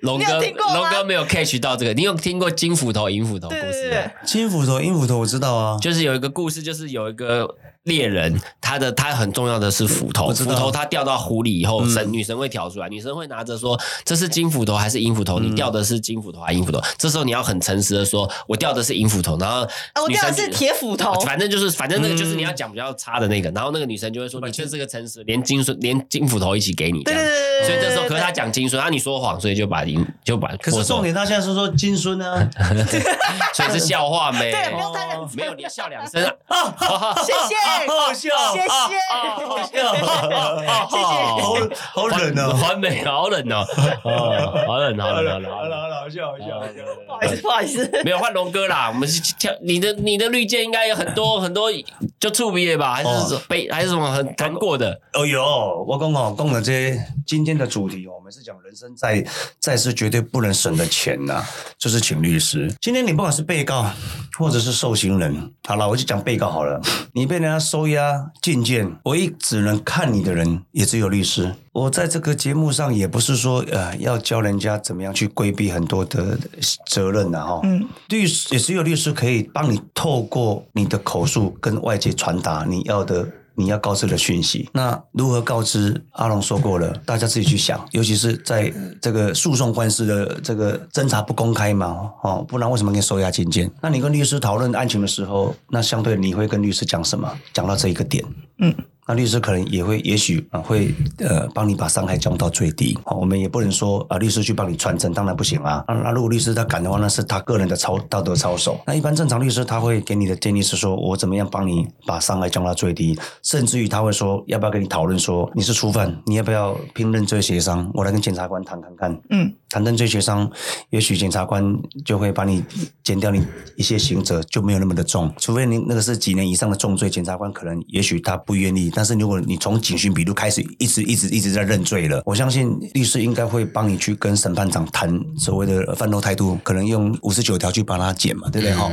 龙哥听过吗龙哥没有 catch 到这个，你有听过金斧头银斧头故事吗对？，金斧头、银斧头我知道啊，就是有一个故事，就是有一个猎人，他的他很重要的是斧头，斧头他掉到湖里以后，神女神会跳出来，女神会拿着说这是金斧头还是银斧头？你掉的是金斧头还是银斧头？这时候你要很诚实的说，我掉的是银斧头，然后啊，我掉的是铁斧头。反正就是，反正那个就是你要讲比较差的那个，然后那个女生就会说，你这是个诚实，连金孙连金斧头一起给你，这样对对对对对所以这时候，可是他讲金孙，啊，你说谎，所以就把银就把可是重点他现在是说金孙啊，[LAUGHS] 所以是笑话没？[LAUGHS] 没有，你笑两声啊，[LAUGHS] 谢谢，好好笑，谢谢，好笑，谢谢。好好冷哦，完美，好冷哦，哦，好冷，好冷，好冷，好冷。好笑。好笑。不好意思，不好意思。没有换龙哥啦，我们是跳你的你的绿箭应该有很多很多就触鼻的吧，还是哦被还是什么很谈过的？哦哟，我讲哦，讲的这今天的主题哦，我们是讲人生在在世绝对不能省的钱呐、就是请律师。今天你不管是被告或者是受刑人，好了，我就讲被告好了。你被人家收押禁见，唯一只能看你的人也只有律师。我在这个节目上也不是说呃要教人家怎么样去规避很多的责任啊、哈。嗯，律师也只有律师可以帮你透过你的口述跟外界传达你要的你要告知的讯息。那如何告知？阿龙说过了，大家自己去想。尤其是在这个诉讼官司的这个侦查不公开嘛，哦，不然为什么给你收押金监？那你跟律师讨论案情的时候，那相对你会跟律师讲什么？讲到这一个点，嗯。那律师可能也会，也许啊会呃帮你把伤害降到最低。好，我们也不能说啊律师去帮你传真，当然不行啊。那那如果律师他敢的话，那是他个人的操道德操守。那一般正常律师他会给你的建议是说，我怎么样帮你把伤害降到最低，甚至于他会说要不要跟你讨论说你是初犯，你要不要拼认罪协商？我来跟检察官谈谈看。嗯，谈认罪协商，也许检察官就会把你减掉你一些刑责，就没有那么的重。除非你那个是几年以上的重罪，检察官可能也许他不愿意。但是如果你从警讯笔录开始，一直一直一直在认罪了，我相信律师应该会帮你去跟审判长谈所谓的犯错态度，可能用五十九条去帮他减嘛，对不对哈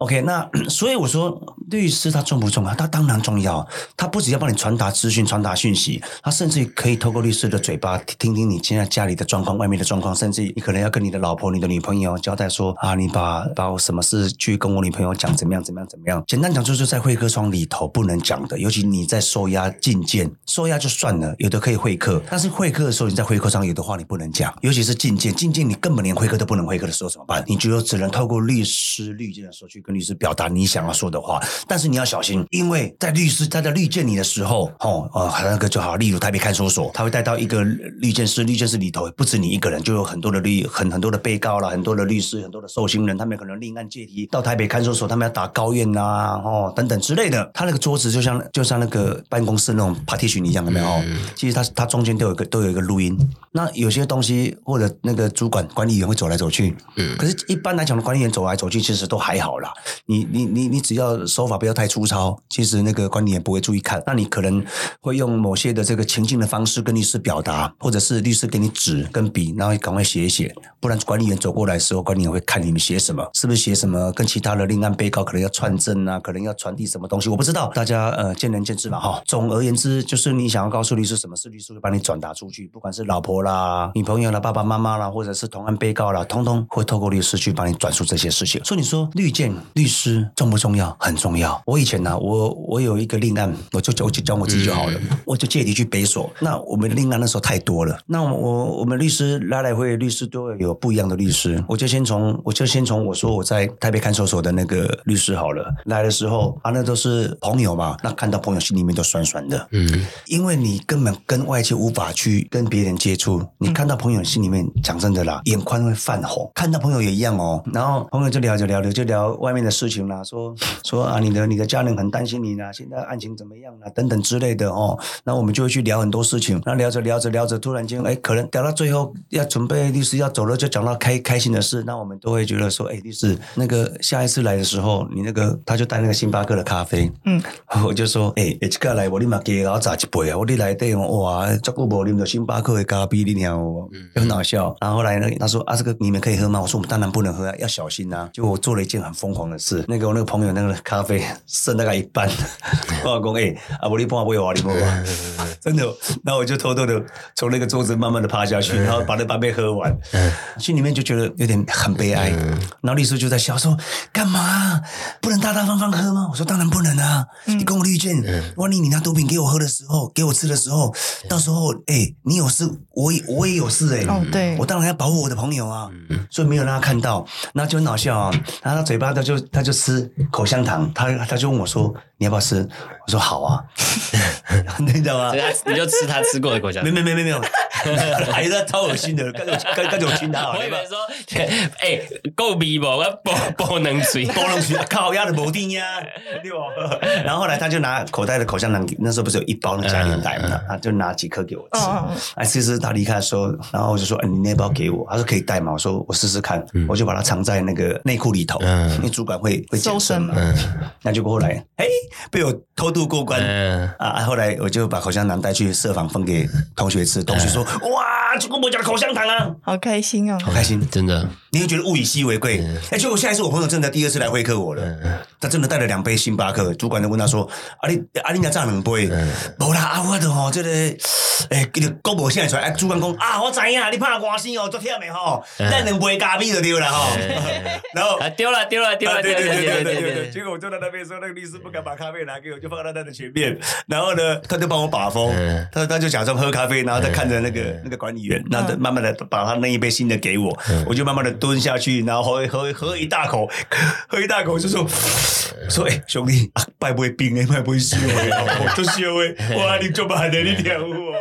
？OK，那 [CLEARS THROAT] 所以我说律师他重不重要？他当然重要。他不只要帮你传达资讯、传达讯息，他甚至可以透过律师的嘴巴听听你现在家里的状况、外面的状况，甚至你可能要跟你的老婆、你的女朋友交代说啊，你把把我什么事去跟我女朋友讲，怎么样、怎么样、怎么样？简单讲就是在会客窗里头不能讲的，尤其你在收押进监，收押就算了，有的可以会客，但是会客的时候你在会客上有的话你不能讲，尤其是进监，进监你根本连会客都不能会客的时候怎么办？你就只能透过律师律见的时候去。律师表达你想要说的话，但是你要小心，因为在律师他在律见你的时候，哦，呃，那个就好，例如台北看守所，他会带到一个律见室，律见室里头不止你一个人，就有很多的律很很多的被告了，很多的律师，很多的受刑人，他们可能另案借题到台北看守所，他们要打高院呐，哦，等等之类的。他那个桌子就像就像那个办公室那种 partition 一样，有没有？其实他他中间都有个都有一个录音。那有些东西或者那个主管管理员会走来走去，嗯，可是一般来讲的管理员走来走去其实都还好啦。你你你你只要手法不要太粗糙，其实那个管理员不会注意看。那你可能会用某些的这个情境的方式跟律师表达，或者是律师给你纸跟笔，然后赶快写一写。不然管理员走过来的时候，管理员会看你们写什么，是不是写什么跟其他的另案被告可能要串证啊，可能要传递什么东西，我不知道。大家呃见仁见智嘛哈。总而言之，就是你想要告诉律师什么事，律师会帮你转达出去，不管是老婆啦、女朋友啦、爸爸妈妈啦，或者是同案被告啦，通通会透过律师去帮你转述这些事情。所以你说律见律师重不重要？很重要。我以前呢，我我有一个另案，我就我就讲我自己就好了，我就借题去北所。那我们另案那时候太多了，那我我们律师来来回，律师都会有不一样的律师。我就先从我就先从我说我在台北看守所的那个律师好了。来的时候啊，那都是朋友嘛，那看到朋友心里面都酸酸的。嗯，因为你根本跟外界无法去跟别人接触，你看到朋友心里面讲真的啦，眼眶会泛红。看到朋友也一样哦，然后朋友就聊着聊着就聊外面的事情啦，说。说啊，你的你的家人很担心你呢，现在案情怎么样啊？等等之类的哦。那我们就会去聊很多事情。那聊着聊着聊着，突然间，哎，可能聊到最后要准备律师要走了，就讲到开开心的事。那我们都会觉得说，哎，律师，那个下一次来的时候，你那个他就带那个星巴克的咖啡。嗯，[LAUGHS] 我就说，哎，一个来我立马给老早一杯啊！我你来对哇，这个无啉到星巴克的咖啡，你听哦，很好笑。然后后来呢，他说啊，这个你们可以喝吗？我说我们当然不能喝，啊要小心啊。就我做了一件很疯狂的事，那个我那个朋友那个。咖啡剩大概一半，[LAUGHS] 我老公哎，阿伯你帮我喂我，你帮我，[LAUGHS] 真的，然后我就偷偷的从那个桌子慢慢的趴下去，然后把那半杯喝完，心里面就觉得有点很悲哀。然后丽叔就在笑说：“干嘛不能大大方方喝吗？”我说：“当然不能啊！你跟我绿箭，万一你拿毒品给我喝的时候，给我吃的时候，到时候哎，你有事，我也我也有事哎。哦，对，我当然要保护我的朋友啊，所以没有让他看到，然后就很好笑啊。然后他嘴巴他就他就吃口香糖。他他就问我说：“你要不要吃？”我说：“好啊。[LAUGHS] ”你知道吗？你就吃他吃过的口香糖。没没没没没有，[LAUGHS] 还是超恶心的。跟着跟跟着我亲他。我以为说：“ [LAUGHS] 哎，够逼不？我不不能吃，不能吃，靠压的铆钉呀，对吧？”然后后来他就拿口袋的口香糖，那时候不是有一包那家庭袋嘛？他就拿几颗给我吃。哎，其实他离开的时候，然后我就说：“哎，你那包给我。”他说：“可以带吗？”我说：“我试试看。”我就把它藏在那个内裤里头，因为主管会会搜身嘛。那就过来，哎，被我偷渡过关。啊！后来我就把口香糖带去设防分给同学吃，同学说：“哇，这个我家的口香糖啊，好开心哦，好开心，真的。”你会觉得物以稀为贵。哎，结果现在是我朋友真的第二次来会客我了，他真的带了两杯星巴克，主管就问他说：“啊你啊你家炸两杯？”无啦，啊我的吼，这个诶，给你公布现在出来，主管讲啊，我知影你怕外星哦，昨天没吼，那两杯咖啡就丢了吼，然后啊丢了丢了丢了丢了丢了丢了丢了，结果我坐在那边说，那个律师不敢把咖啡拿给我，就放在他的前面，然后呢，他就帮我把风，他他就假装喝咖啡，然后他看着那个那个管理员，然后慢慢的把他那一杯新的给我，我就慢慢的蹲下去，然后喝喝喝一大口，喝一大口就说说哎兄弟，拜不会冰诶，拜不会烧诶，我就烧诶，哇你做慢的你跳舞哦，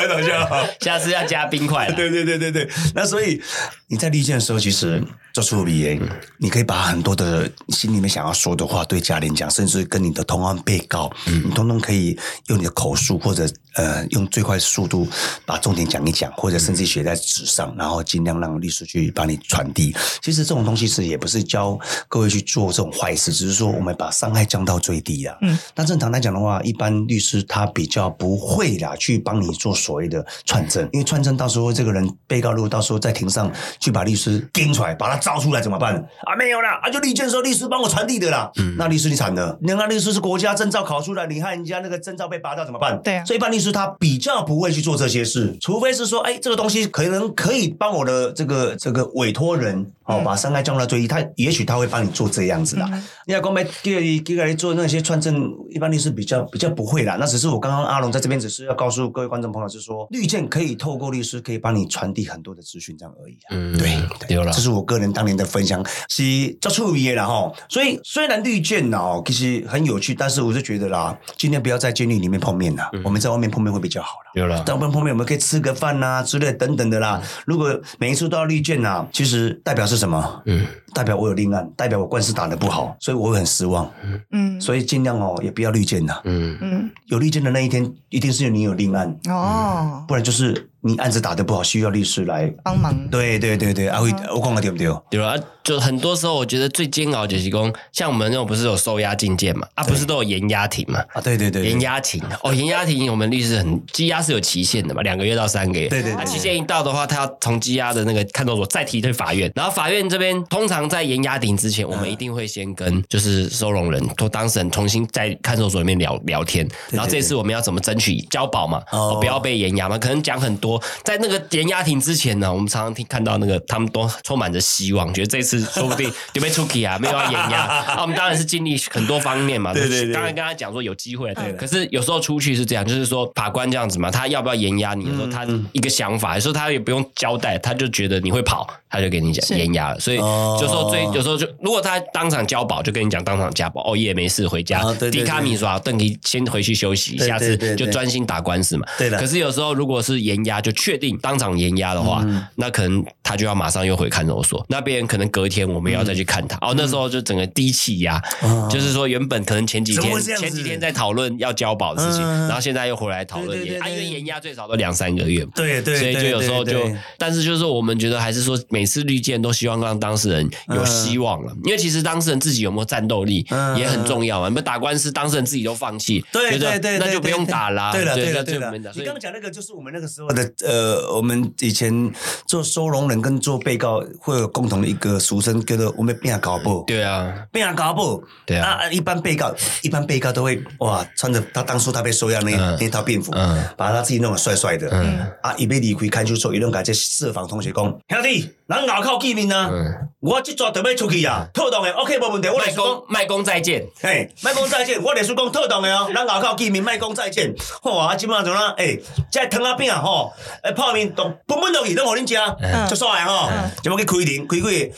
很好笑。下次要加冰块了。对对对对对，那所以你在利剑的时候，其实做出鼻炎，你可以把很多的心里面想要说的话对家人讲，甚至跟你的同案被告，你通通可以用你的口述或者呃用最快速度把重点讲一讲，或者甚至写在纸上，然后尽量让律师去帮你传递。其实这种东西是也不是教各位去做这种坏事，只是说我们把伤害降到最低啊。嗯，那正常来讲的话，一般律师他比较不会啦去帮你做所谓的串证，因为串证到时候这个人被告如果到时候在庭上去把律师盯出来，把他招出来怎么办？啊，没有啦，啊就利剑说律师帮我传递的啦。嗯，那律师你惨了，人家律师是国家证照考出来，你看人家那个证照被拔掉怎么办？对啊所以一般律师他比较不会去做这些事，除非是说，哎，这个东西可能可以帮我的这个这个委托人哦，把伤害降到最低，他也许他会帮你做这样子的。你要光买给你给你做那些串证，一般律师比较比较不会啦。那只是我刚刚阿龙在这边只是要告诉各位观众朋友，是说绿箭可以透过律师可以帮你传递很多的资讯，这样而已啊。嗯对，有了这是我个人当年的分享，是叫出业了哈。所以虽然绿箭哦其实很有趣，但是我是觉得啦，今天不要在监狱里面碰面啦，我们在外面碰面会比较好啦。丢了。当我们碰面，我们可以吃个饭呐、之类等等的啦。如果每一次都要绿箭呐，其实代表是什么？嗯，代表我有另案，代表我官司打得不好，所以我会很失望。嗯所以尽量哦，也不要绿箭呐。嗯嗯有绿箭的那一天，一定是你有另案，哦，不然就是你案子打得不好，需要律师来。帮忙对对对对，阿辉，我讲的对不对？对，啊就很多时候我觉得最煎熬就是讲，像我们那种不是有收押禁见嘛，啊，不是都有延押庭嘛？啊，对对对，对延押庭哦，延押庭我们律师很羁押是有期限的嘛，两个月到三个月。对对对那期限一到的话，他要从羁押的那个看守所再提退法院，然后法院这边通常在延押庭之前，我们一定会先跟就是收容人或当事人重新在看守所里面聊聊天，然后这次我们要怎么争取交保嘛，哦哦，不要被延押嘛，可能讲很多。在那个延押庭之前呢，我们常常听看到那个他们都充满着希望，觉得这次说不定就被出 k 啊，没有要延压。[LAUGHS] 啊，我们当然是尽力很多方面嘛，对对对当然跟他讲说有机会，对。可是有时候出去是这样，就是说法官这样子嘛，他要不要延押你的时候，他一个想法，有时候他也不用交代，他就觉得你会跑，他就给你讲是。延押了。所以哦。就说最有时候就如果他当场交保，就跟你讲当场家保，哦也没事回家。迪卡米说邓迪先回去休息，对下次就专心打官司嘛。对的。可是有时候如果是延押，就确定当场延压的话，嗯那可能他就要马上又回看守所，那边可能隔天我们也要再去看他。哦，那时候就整个低气压，哦就是说原本可能前几天前几天在讨论要交保的事情，嗯然后现在又回来讨论延，啊，对对对对因为延压最少都两三个月嘛。对对，所以就有时候就对对对，但是就是说，我们觉得还是说，每次绿箭都希望让当事人有希望了，因为其实当事人自己有没有战斗力嗯也很重要嘛。你们打官司，当事人自己都放弃，对对对，那就不用打啦。对了对了对了，就没打所以你刚刚讲那个就是我们那个时候的呃，我们以前做收容人跟做被告会有共同的一个俗称，叫做我们变搞不。对啊，变搞不，对啊。啊，一般被告，一般被告都会哇，穿着他当初他被收押那、嗯。那套便服，嗯。把他自己弄得帅帅的，嗯。啊，一被离开看守所，一弄改这设防同学工，兄弟，咱咬口见面啊，嗯我即阵就要出去啊，特动的，OK，无问题，我来讲。公卖公再见，嘿，卖讲再见，我来说讲特动的哦，咱外口见面卖讲再见。吼啊，即摆怎啦？诶，这汤仔饼啊吼，诶泡面都本本落去，拢互恁食，嗯足爽的吼嗯。就要去开庭，开开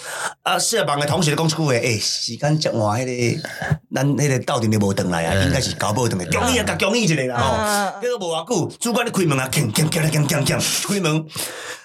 啊，四房的同学讲一句话，诶，时间接换，迄个咱迄个斗阵就无转来啊，应该是交保转来，恭喜啊，甲恭喜一个啦吼嗯。结果无偌久，主管咧开门啊，锵锵锵锵锵锵，开门。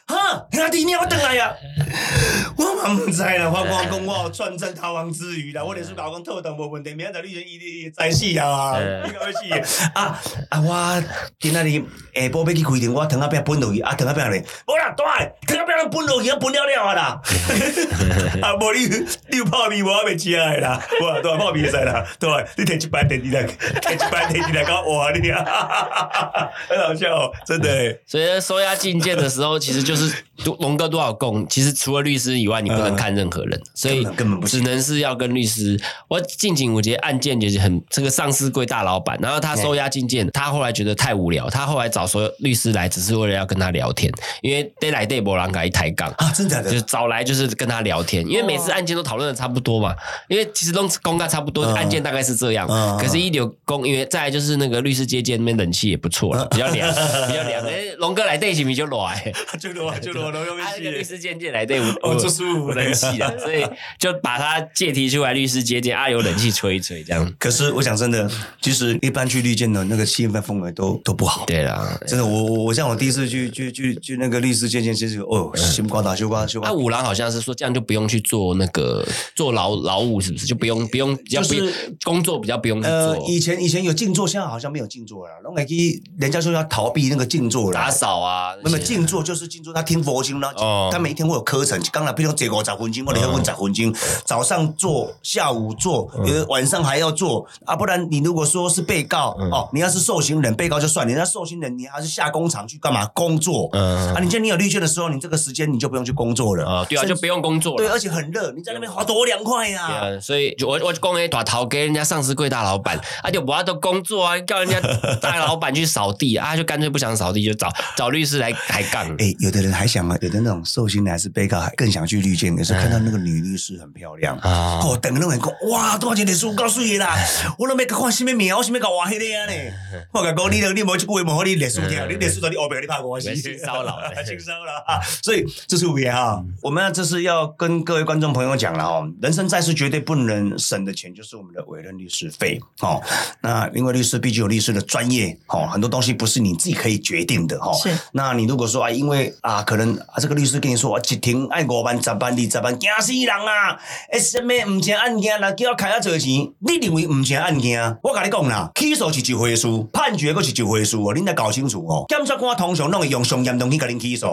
哈，兄弟，你我转来啊！[LAUGHS] 我嘛毋知啦，我我讲我有串证逃亡之余啦，我连续甲我讲特等无问题，明仔载你就伊你知死啊！嗯你搞死啊啊！我今仔日下晡要去开庭，我汤仔饼分落去，啊糖仔饼咧，无啦，大个汤仔饼拢分落去，啊分了了啊啦！[LAUGHS] 啊，无你你有泡面无我袂食诶啦，无啊，大泡面会使啦，大你摕一摆电池来，摕一摆电池来搞活你啊！[LAUGHS] 很好笑哦，真的欸。所以收押禁见的时候，其实就是多龙哥多少供，其实除了律师以外，你不能看任何人，所以根本不行只能是要跟律师。我近景，我觉得案件就是很这个上市贵大老板，然后他收押进件，他后来觉得太无聊，他后来找所有律师来，只是为了要跟他聊天，因为 day 来 day 博朗改一抬杠。啊，真的假就是？找来就是跟他聊天，因为每次案件都讨论的差不多嘛，因为其实都公告差不多，嗯案件大概是这样。嗯可是，一流公，因为再来就是那个律师接见那边冷气也不错了，比较凉，比较凉。[LAUGHS] 哎，龙哥来对起米就来，[LAUGHS] 就暖就罗罗又他那个律师接见来对哦这舒服冷气的，所以就把他借题出来，律师接见啊，有冷气吹一吹这样。可是我想真的，其实一般去律见的那个气氛氛围都都不好。对啦，真的，我我我像我第一次去去去去那个律师见见，其实哦，心瓜打修瓜修瓜那，，五郎好像是说这样就不用去做那个做劳劳务，是不是？就不用不用，比较不用就是工作比较不用去呃，做以前以前有静坐，现在好像没有静坐了。龙凯基人家说要逃避那个静坐了，打扫啊，那么静坐就是静坐，他听佛经呢，哦他每一天会有课程，刚才比如说这个十分钟，我得要问十分钟，早上做，下午做，晚上还要做啊，不然你如果说是被告嗯哦，你要是受刑人，被告就算，你那受刑人你还是下工厂去干嘛工作嗯啊？你见你有绿券的时候，你这个时间你就不用去工作了啊，对啊，甚至就不用工作对，了。而且很热，你在那边滑多凉快呀！所以就我我讲诶，大头给人家上市柜大老板，啊就不要都工作啊，叫人家大老板去扫地啊，就干脆不想扫地，就找找律师来抬杠。[LAUGHS] 哎，有的人还想啊，有的那种受刑人还是被告，还更想去绿箭，可是看到那个女律师很漂亮啊哦，等那种人讲，哇，多少钱的书告诉你啦，[LAUGHS] 我都没看什么名，我什么搞哇黑的呀呢？[LAUGHS] 我甲讲，你都你无这句话无好你历史听，你历史 [LAUGHS] 都你后边你拍关系，性骚扰性骚扰啊！所以这是别哈，我们这是要跟各位观众朋友讲了哦，人生在世绝对不能省的钱就是我们的委任律师费哦。那因为律师毕竟有律师的专业哦，很多东西不是你自己可以决定的哦。是那你如果说啊，因为啊，可能啊，这个律师跟你说，啊、一庭爱五万、十万、二十万，惊死人啊！诶，什么唔成案件啦，叫我开啊做钱，你认为唔成案件？我跟你讲啦，起诉是一回事，判决佫是一回事哦，恁得搞清楚哦。检察官通常拢会用上严重去甲恁起诉。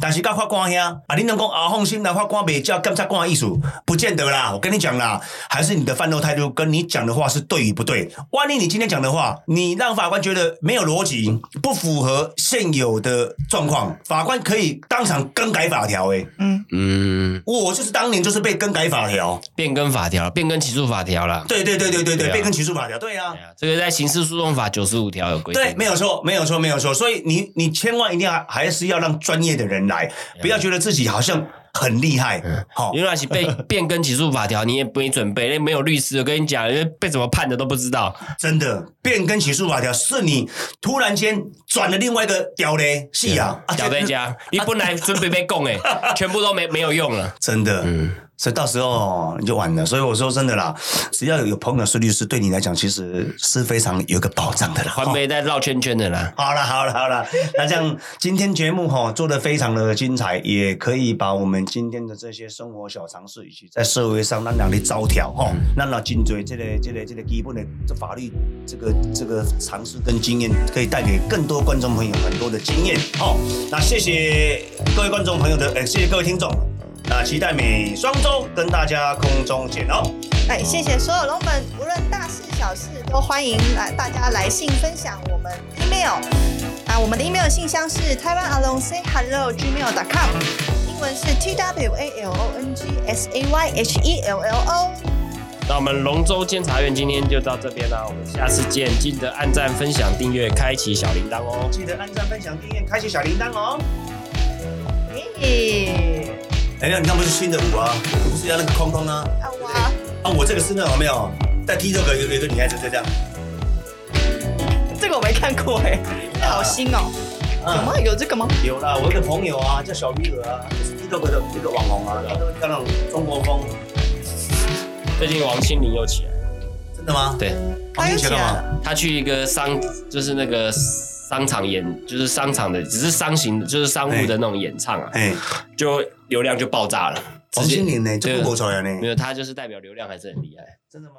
但是到法官兄，啊，你能讲啊放心啦，法官袂叫检察官的意思，不见得啦。我跟你讲啦，还是你的犯错态度跟你讲的话是对与不对。万一你今天讲的话，你让法官觉得没有逻辑，不符合现有的状况，法官可以当场更改法条。诶，嗯，嗯，我就是当年就是被更改法条。变更法条，变更起诉法条啦。对对对对对对，对啊被更起诉法条，对啊对。啊，这个在刑事诉讼法九十五条有规定。对，没有错，没有错，没有错。所以你你千万一定要还是要让专业的人来，不要觉得自己好像很厉害。好、因为那是被 [LAUGHS] 变更起诉法条，你也没准备，那没有律师，我跟你讲，因为被怎么判的都不知道。真的变更起诉法条是你突然间转了另外一个屌嘞，是啊，啊小在家，你本来准备被供哎，[LAUGHS] 全部都没没有用了。真的，嗯所以到时候你就完了。所以我说真的啦，只要有朋友是律师，对你来讲其实是非常有一个保障的啦。环北在绕圈圈的啦。[LAUGHS] 好了好了好了，那这样今天节目哈、做的非常的精彩，也可以把我们今天的这些生活小常识，以及在社会上那两的招条哈，那那精髓这个这个这个基本的这法律这个这个常识跟经验，可以带给更多观众朋友很多的经验哦。那谢谢各位观众朋友的，呃，谢谢各位听众。那期待每双周跟大家空中见哦。哎，谢谢所有龙粉，无论大事小事都欢迎来大家来信分享我们 email 啊，我们的 email 信箱是 Taiwan Along Say Hello gmail dot com，英文是 t w a l o n g s a y h e l l o。那我们龙舟监察院今天就到这边啦，我们下次见，记得按赞、分享、订阅、开启小铃铛哦。记得按赞、分享、订阅、开启小铃铛哦。耶，哎呀，你看不是新的舞啊，不是要那个空空啊。啊哇，啊，我这个是那种有没有？在踢这个有有一个女孩子就这样，这个我没看过哎，这好新哦，有吗？有这个吗？有啦，我有一个朋友啊，叫小鱼儿啊，就是 TikTok 的一个网红啊，他都跳那种中国风，最近王心凌又起来了，真的吗？对。王心凌干嘛？他去一个商，就是那个商场演，就是商场的，只是商行，就是商务的那种演唱啊，哎，就流量就爆炸了。直接王心凌呢，就没，有，他就是代表流量还是很厉害。真的吗？